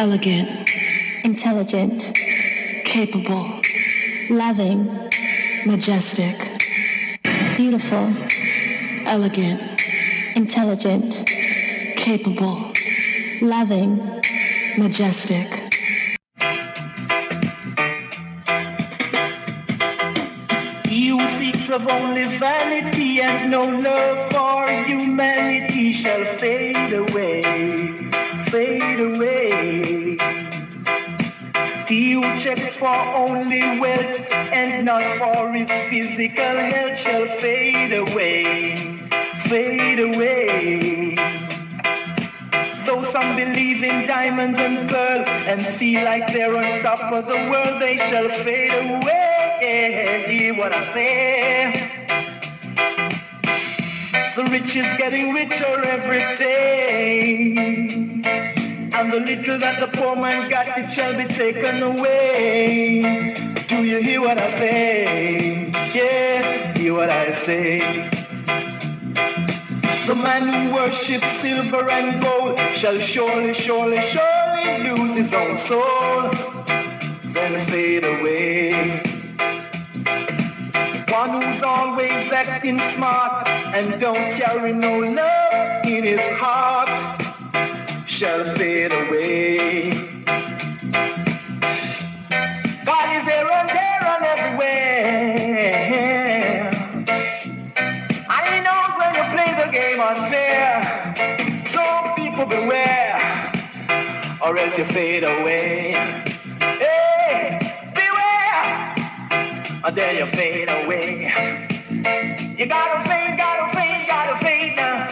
elegant, intelligent, capable, loving, majestic, beautiful, elegant, intelligent, capable, loving, majestic. He who seeks of only vanity and no love for humanity shall fade away, fade away. He who checks for only wealth and not for his physical health shall fade away, fade away. Though some believe in diamonds and pearl and feel like they're on top of the world, they shall fade away. Hear what I say. The rich is getting richer every day. And the little that the poor man got, it shall be taken away. Do you hear what I say? Yeah, hear what I say. The man who worships silver and gold shall surely, surely, surely lose his own soul, then fade away. One who's always acting smart and don't carry no love in his heart shall fade away. God is here and there and everywhere. And he knows when you play the game unfair. So people beware, or else you fade away. Or then you fade away. You gotta fade, gotta fade, gotta fade now.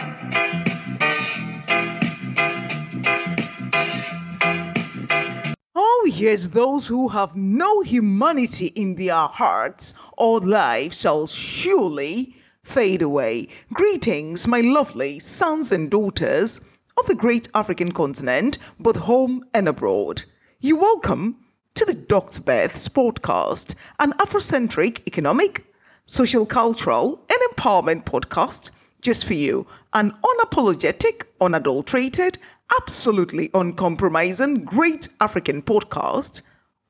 Oh, yes, those who have no humanity in their hearts or lives shall surely fade away. Greetings, my lovely sons and daughters of the great African continent, both home and abroad. You're welcome to the Dr. Beth's podcast, an Afrocentric economic, social, cultural, and empowerment podcast just for you. An unapologetic, unadulterated, absolutely uncompromising, great African podcast,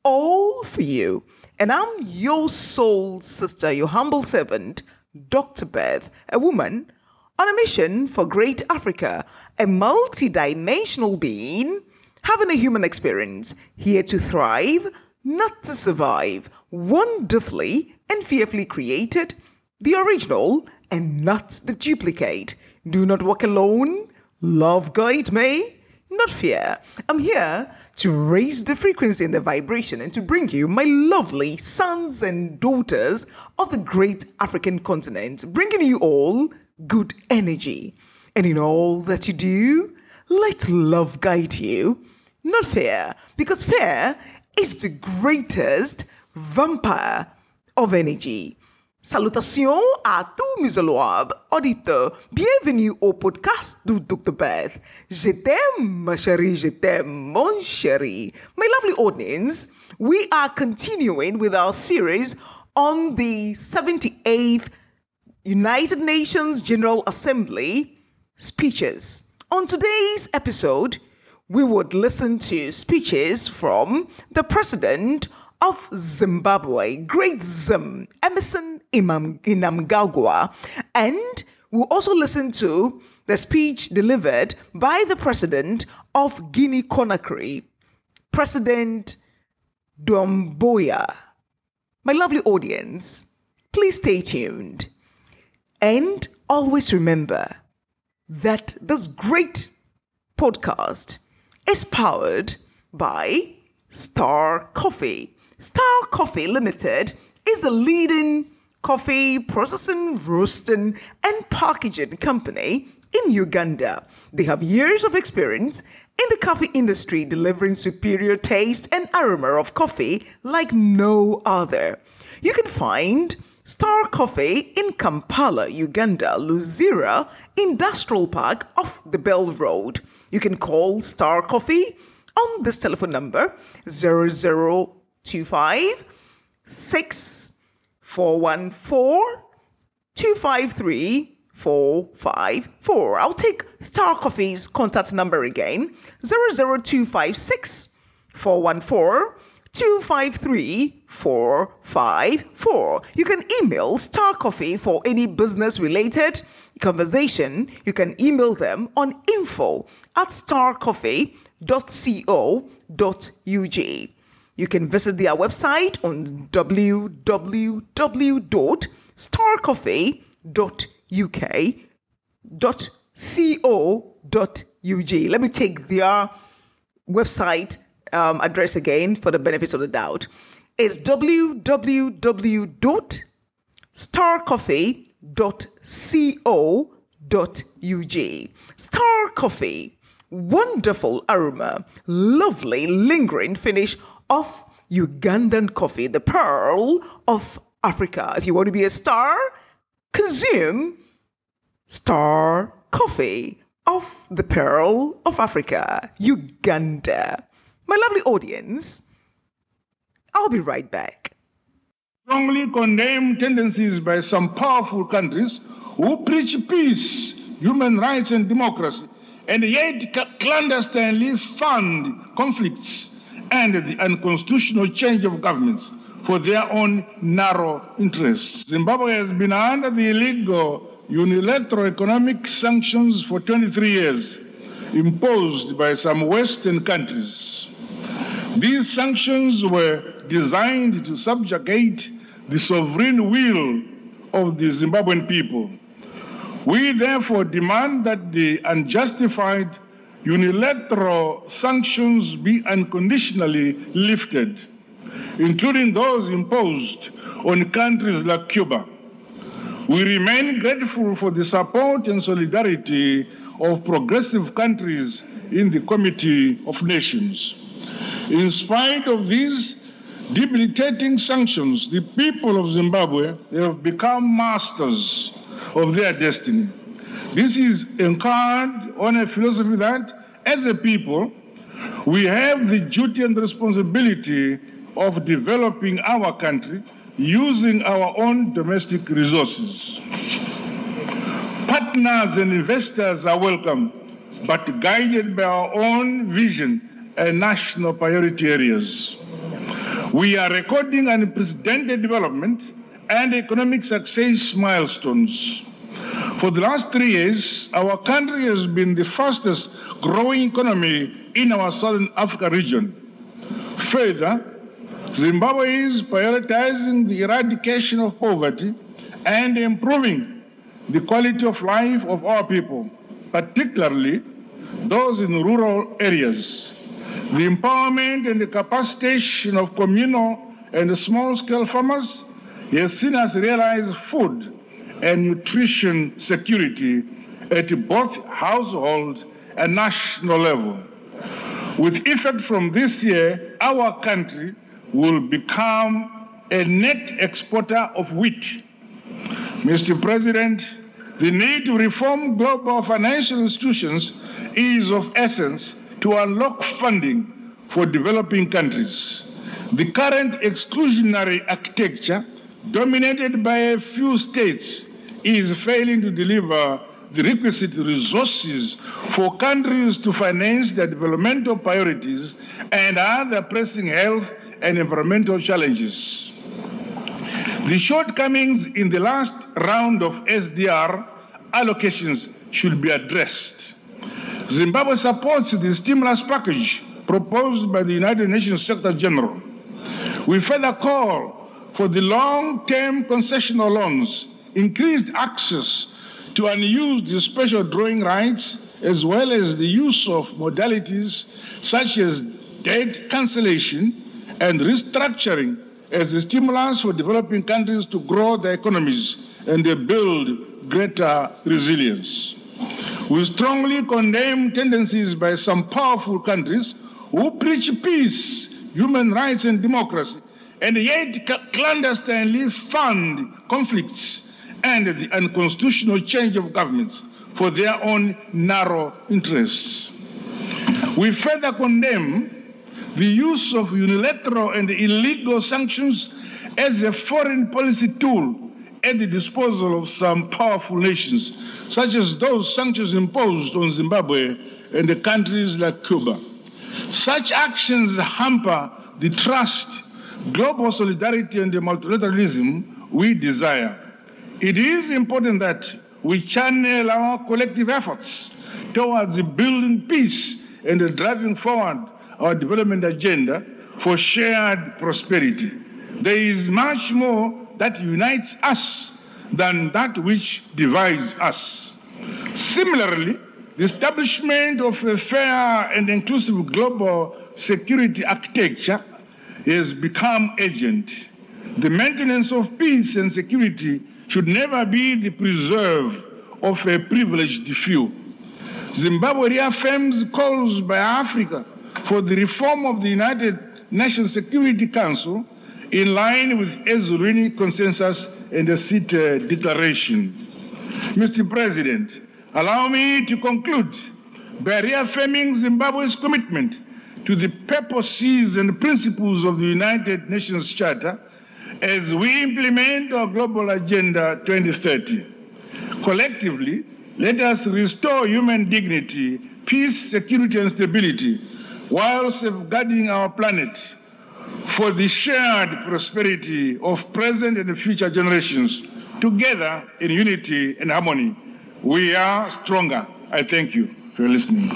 all for you. And I'm your soul sister, your humble servant, Dr. Beth, a woman on a mission for great Africa, a multidimensional being having a human experience, here to thrive, not to survive, wonderfully and fearfully created, the original and not the duplicate. Do not walk alone. Love guide me, not fear. I'm here to raise the frequency and the vibration and to bring you my lovely sons and daughters of the great African continent, bringing you all good energy. And in all that you do, let love guide you, not fear, because fear is the greatest vampire of energy. Salutations à tous mes louables auditeurs. Bienvenue au podcast du Dr. Beth. Je t'aime, ma chérie, je t'aime, mon chéri. My lovely audience, we are continuing with our series on the 78th United Nations General Assembly speeches. On today's episode, we would listen to speeches from the President of Zimbabwe, Great Zim, Emmerson Imam Mnangagwa, and we'll also listen to the speech delivered by the President of Guinea Conakry, President Doumbouya. My lovely audience, please stay tuned. And always remember that this great podcast is powered by Star Coffee. Star Coffee Limited is the leading coffee processing, roasting, and packaging company in Uganda. They have years of experience in the coffee industry, delivering superior taste and aroma of coffee like no other. You can find Star Coffee in Kampala, Uganda, Luzira Industrial Park off the Bell Road. You can call Star Coffee on this telephone number 0025 6414 253 454. I'll take Star Coffee's contact number again 00256 414 253 454. You can email Star Coffee for any business related conversation. You can email them on info at starcoffee.co.ug. You can visit their website on www.starcoffee.uk.co.ug. Let me take their website um, address again for the benefit of the doubt. is www.starcoffee.co.ug. Star Coffee, wonderful aroma, lovely lingering finish of Ugandan coffee, the pearl of Africa. If you want to be a star, consume Star Coffee of the pearl of Africa, Uganda. My lovely audience, I'll be right back. Strongly condemn tendencies by some powerful countries who preach peace, human rights, and democracy, and yet clandestinely fund conflicts and the unconstitutional change of governments for their own narrow interests. Zimbabwe has been under the illegal unilateral economic sanctions for 23 years imposed by some Western countries. These sanctions were designed to subjugate the sovereign will of the Zimbabwean people. We therefore demand that the unjustified unilateral sanctions be unconditionally lifted, including those imposed on countries like Cuba. We remain grateful for the support and solidarity of progressive countries in the Committee of Nations. In spite of these debilitating sanctions, the people of Zimbabwe have become masters of their destiny. This is anchored on a philosophy that, as a people, we have the duty and responsibility of developing our country using our own domestic resources. Partners and investors are welcome, but guided by our own vision and national priority areas. We are recording unprecedented development and economic success milestones. For the last three years, our country has been the fastest growing economy in our Southern Africa region. Further, Zimbabwe is prioritizing the eradication of poverty and improving the quality of life of our people, particularly those in rural areas. The empowerment and the capacitation of communal and small scale farmers has seen us realize food and nutrition security at both household and national level. With effect from this year, our country will become a net exporter of wheat. Mr. President, the need to reform global financial institutions is of essence to unlock funding for developing countries. The current exclusionary architecture, dominated by a few states, is failing to deliver the requisite resources for countries to finance their developmental priorities and other pressing health and environmental challenges. The shortcomings in the last round of SDR allocations should be addressed. Zimbabwe supports the stimulus package proposed by the United Nations Secretary General. We further call for the long term concessional loans, increased access to unused special drawing rights, as well as the use of modalities such as debt cancellation and restructuring as a stimulus for developing countries to grow their economies and build greater resilience. We strongly condemn tendencies by some powerful countries who preach peace, human rights, and democracy, and yet clandestinely fund conflicts and the unconstitutional change of governments for their own narrow interests. We further condemn the use of unilateral and illegal sanctions as a foreign policy tool at the disposal of some powerful nations, such as those sanctions imposed on Zimbabwe and the countries like Cuba. Such actions hamper the trust, global solidarity, and the multilateralism we desire. It is important that we channel our collective efforts towards building peace and driving forward our development agenda for shared prosperity. There is much more that unites us than that which divides us. Similarly, the establishment of a fair and inclusive global security architecture has become urgent. The maintenance of peace and security should never be the preserve of a privileged few. Zimbabwe reaffirms calls by Africa for the reform of the United Nations Security Council in line with Ezulwini Consensus and the Sirte uh, Declaration. Mr. President, allow me to conclude by reaffirming Zimbabwe's commitment to the purposes and principles of the United Nations Charter as we implement our Global Agenda 2030. Collectively, let us restore human dignity, peace, security, and stability while safeguarding our planet for the shared prosperity of present and future generations. Together in unity and harmony, we are stronger. I thank you for listening.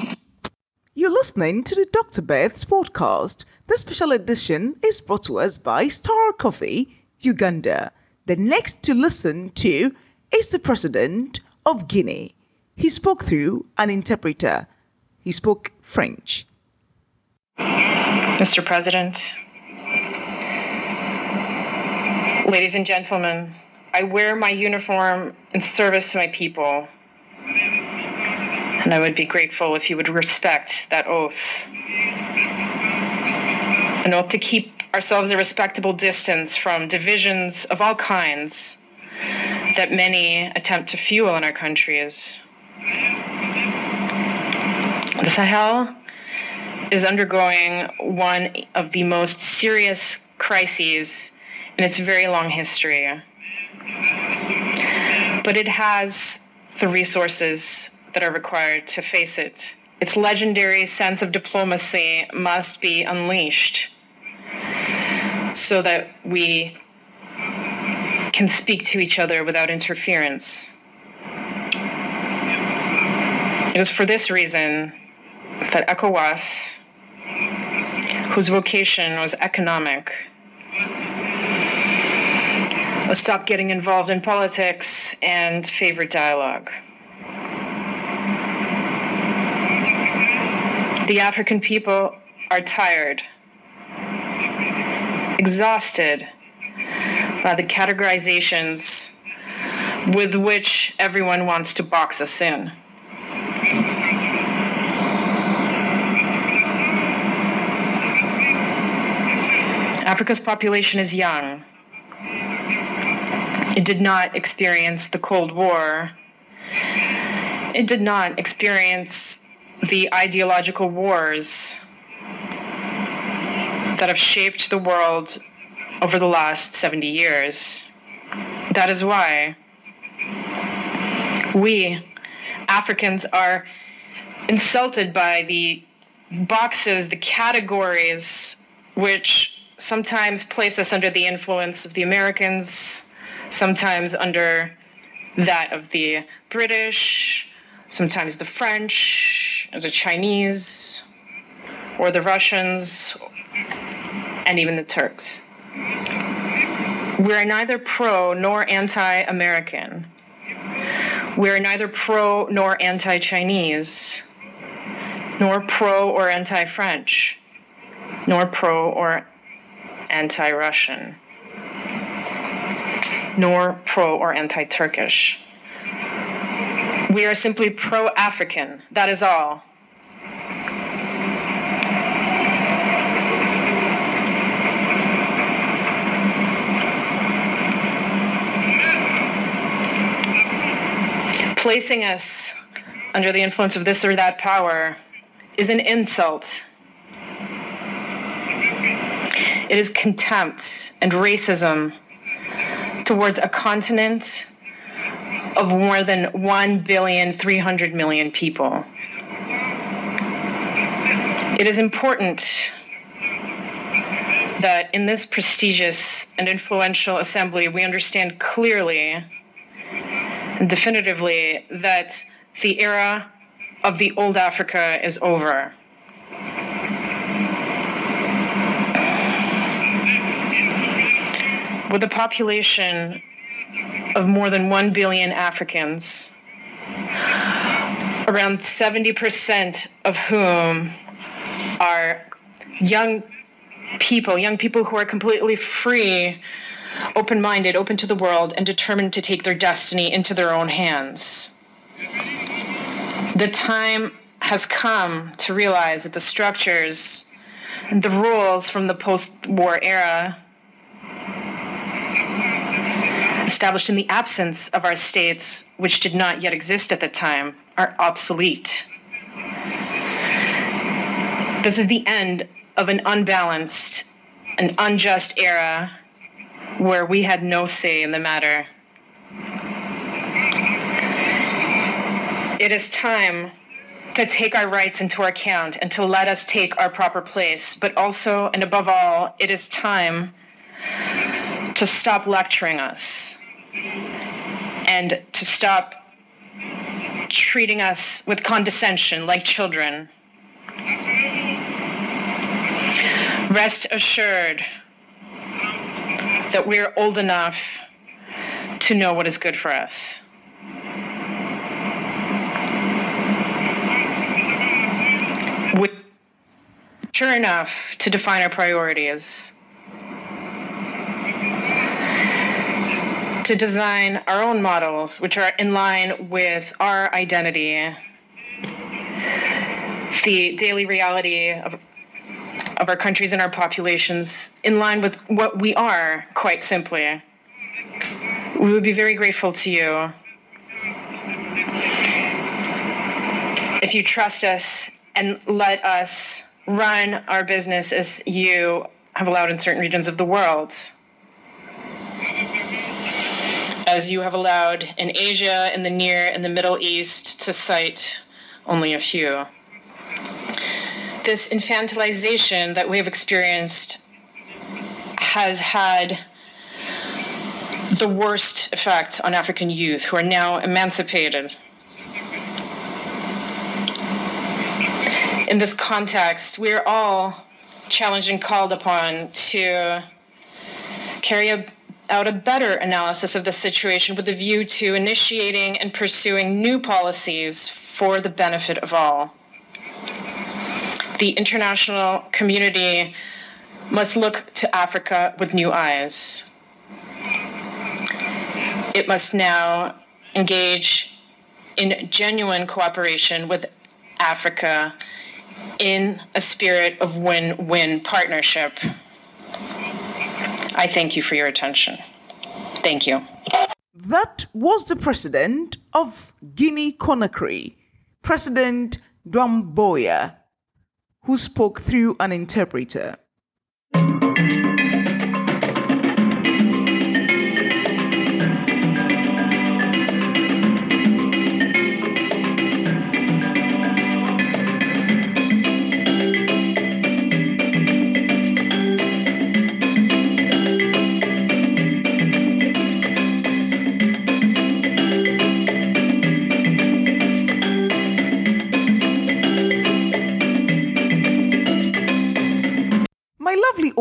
You're listening to the Dr. Beth's podcast. This special edition is brought to us by Star Coffee, Uganda. The next to listen to is the President of Guinea. He spoke through an interpreter. He spoke French. Mr. President, ladies and gentlemen, I wear my uniform in service to my people, and I would be grateful if you would respect that oath. An oath to keep ourselves a respectable distance from divisions of all kinds that many attempt to fuel in our countries. The Sahel is undergoing one of the most serious crises in its a very long history. But it has the resources that are required to face it. Its legendary sense of diplomacy must be unleashed so that we can speak to each other without interference. It is for this reason that ECOWAS, whose vocation was economic, stop getting involved in politics and favor dialogue. The African people are tired, exhausted by the categorizations with which everyone wants to box us in. Africa's population is young. It did not experience the Cold War. It did not experience the ideological wars that have shaped the world over the last 70 years. That is why we Africans are insulted by the boxes, the categories, which sometimes place us under the influence of the Americans, sometimes under that of the British, sometimes the French, the Chinese, or the Russians, and even the Turks. We are neither pro nor anti American. We are neither pro nor anti Chinese, nor pro or anti French, nor pro or anti Russian, nor pro or anti Turkish. We are simply pro African, that is all. Placing us under the influence of this or that power is an insult. It is contempt and racism towards a continent of more than 1 billion 300 million people. It is important that in this prestigious and influential assembly we understand clearly and definitively that the era of the old Africa is over. With a population of more than 1 billion Africans, around 70% of whom are young people, young people who are completely free, open minded, open to the world, and determined to take their destiny into their own hands. The time has come to realize that the structures and the rules from the post war era established in the absence of our states, which did not yet exist at the time, are obsolete. This is the end of an unbalanced and unjust era where we had no say in the matter. It is time to take our rights into account and to let us take our proper place, but also and above all, it is time to stop lecturing us and to stop treating us with condescension like children. Rest assured that we're old enough to know what is good for us. We're mature enough to define our priorities. To design our own models, which are in line with our identity, the daily reality of, of our countries and our populations, in line with what we are, quite simply. We would be very grateful to you. If you trust us and let us run our business as you have allowed in certain regions of the world as you have allowed in Asia, in the Near and the Middle East, to cite only a few. This infantilization that we have experienced has had the worst effect on African youth who are now emancipated. In this context, we are all challenged and called upon to carry a out a better analysis of the situation with a view to initiating and pursuing new policies for the benefit of all. The international community must look to Africa with new eyes. It must now engage in genuine cooperation with Africa in a spirit of win win partnership. I thank you for your attention. Thank you. That was the president of Guinea Conakry, President Doumbouya, who spoke through an interpreter.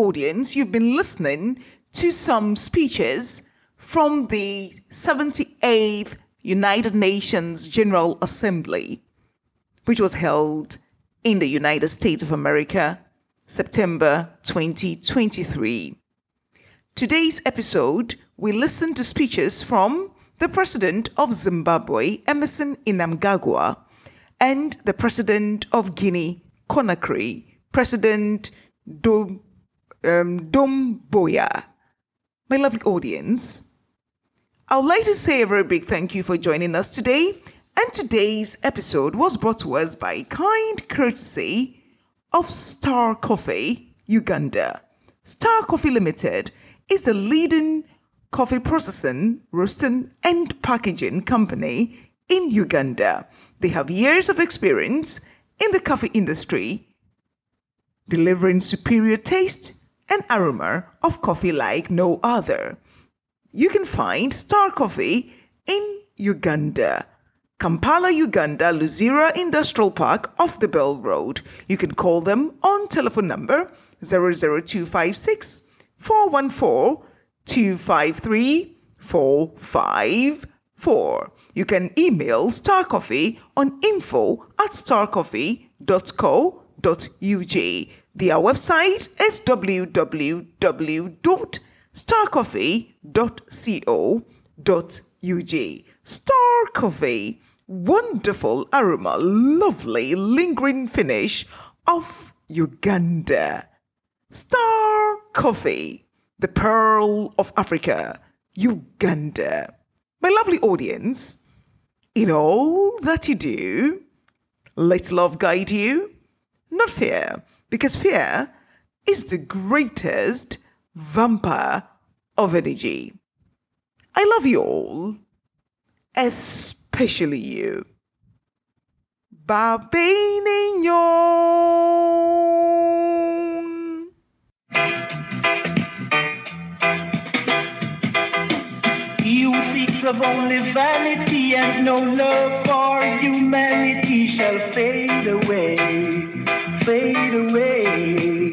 Audience, you've been listening to some speeches from the 78th United Nations General Assembly, which was held in the United States of America, September 2023. Today's episode, we listen to speeches from the President of Zimbabwe, Emmerson Mnangagwa, and the President of Guinea Conakry, President Dom, um, Doumbouya. My lovely audience, I would like to say a very big thank you for joining us today. And today's episode was brought to us by kind courtesy of Star Coffee Uganda. Star Coffee Limited is the leading Coffee Processing, Roasting and Packaging Company in Uganda. They have years of experience in the coffee industry, delivering superior taste and aroma of coffee like no other. You can find Star Coffee in Uganda. Kampala, Uganda, Luzira Industrial Park off the Bell Road. You can call them on telephone number 00256 414 253 454. You can email Star Coffee on info at starcoffee.co.ug. Their website is www.starcoffee.co.ug. Star Coffee, wonderful aroma, lovely lingering finish of Uganda. Star Coffee, the pearl of Africa, Uganda. My lovely audience, in all that you do, let love guide you, not fear, because fear is the greatest vampire of energy. I love you all, especially you. Babay ninyo! He seeks of only vanity and no love for humanity shall fade away, fade away.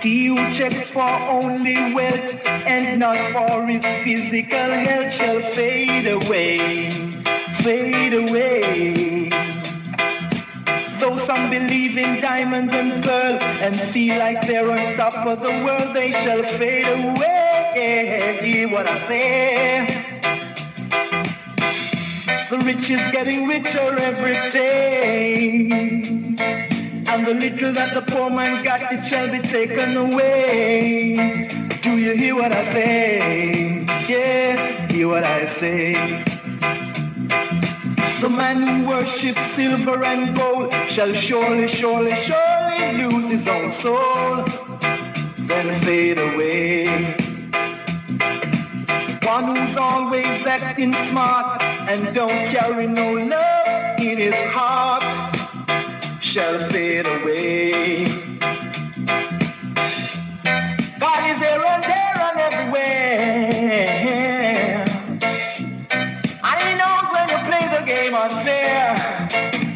He who checks for only wealth and not for his physical health shall fade away, fade away. Though some believe in diamonds and pearl and feel like they're on top of the world, they shall fade away. What I say. The rich is getting richer every day. And the little that the poor man got, it shall be taken away. Do you hear what I say? Yeah, hear what I say. The man who worships silver and gold shall surely, surely, surely lose his own soul, then fade away. One who's always acting smart and don't carry no love in his heart shall fade away. God is here and there and everywhere. And he knows when you play the game unfair.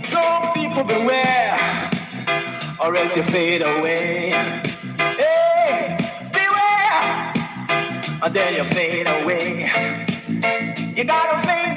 So people beware, or else you fade away. Then you fade away. You gotta fade.